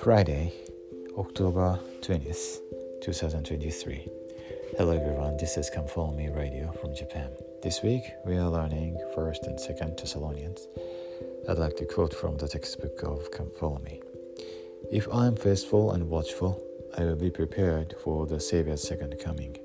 Friday, October 20th, 2023. Hello everyone, this is Come Follow Me Radio from Japan. This week we are learning 1st and 2nd Thessalonians. I'd like to quote from the textbook of Come Follow Me. If I am faithful and watchful, I will be prepared for the Savior's second coming.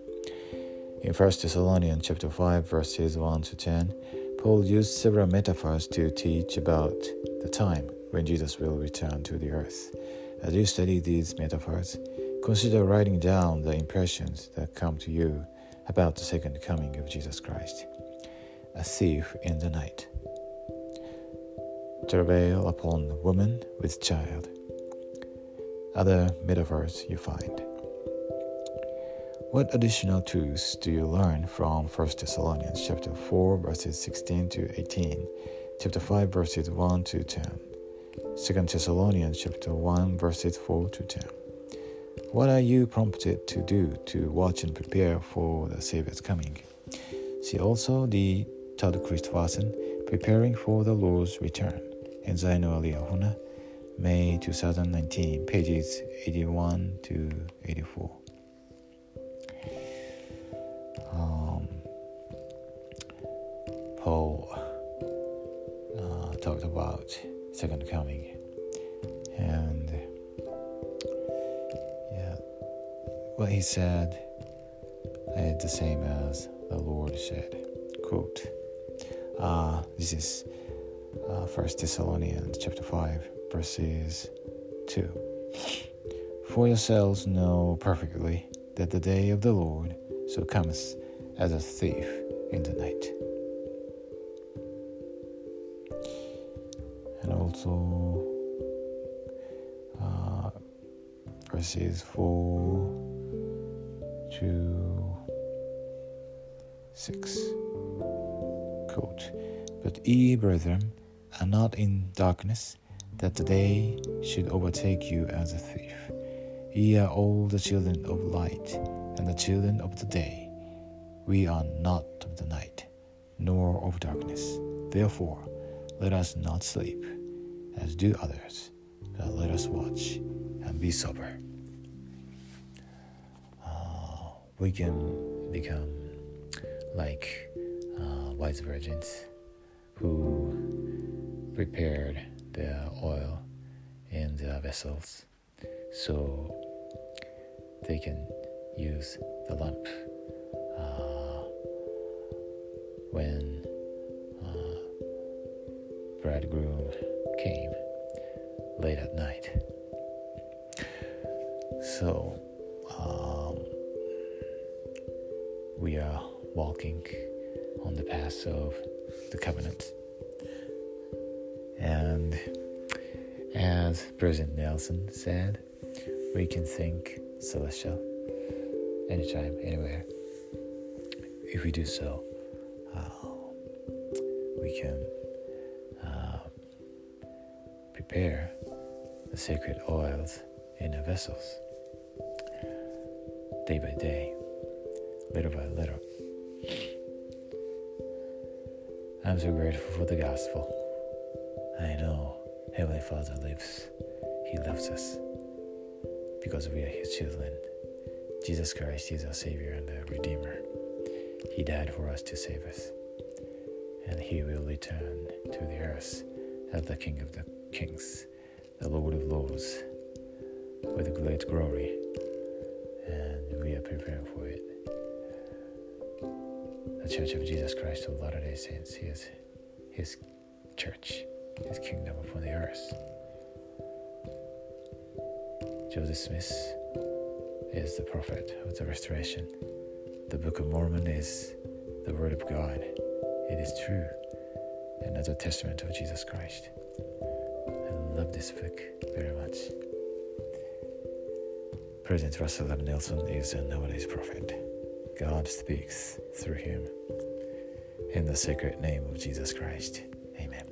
In 1 Thessalonians chapter 5 verses 1 to 10, Paul used several metaphors to teach about the time when Jesus will return to the earth. As you study these metaphors, consider writing down the impressions that come to you about the second coming of Jesus Christ. A thief in the night. Travail upon woman with child. Other metaphors you find. What additional truths do you learn from 1 Thessalonians chapter 4 verses 16 to 18, chapter 5 verses 1 to 10? 2 Thessalonians chapter 1 verses 4 to 10. What are you prompted to do to watch and prepare for the Savior's coming? See also the third Christofferson, Preparing for the Lord's Return, in Ensign or Liahona, May 2019, pages 81 to 84. Talked about second coming. And yeah, what he said is the same as the Lord said. Quote, uh, this is uh, 1 Thessalonians chapter 5, verses 2. For yourselves know perfectly that the day of the Lord so comes as a thief in the night. Also uh, verses 4 to 6. Quote, But ye, brethren, are not in darkness, that the day should overtake you as a thief. Ye are all the children of light and the children of the day. We are not of the night, nor of darkness. Therefore, let us not sleep as do others, but let us watch and be sober. Uh, we can become like uh, wise virgins who prepared the oil in the vessels so they can use the lamp uh, bridegroom came late at night. So, um, we are walking on the path of the covenant. And as President Nelson said, we can think celestial anytime, anywhere. If we do so, uh, we can prepare the sacred oils in the vessels day by day, little by little. I'm so grateful for the gospel. I know Heavenly Father lives. He loves us because we are His children. Jesus Christ is our Savior and our Redeemer. He died for us to save us, and He will return to the earth as the King of the kings, the Lord of lords, with great glory, and we are preparing for it. The Church of Jesus Christ of Latter day Saints is His church, His kingdom upon the earth. Joseph Smith is the prophet of the restoration. The Book of Mormon is the Word of God. It is true and as a testament of Jesus Christ love this book very much. President Russell M. Nelson is a nowadays prophet. God speaks through him. In the sacred name of Jesus Christ. Amen.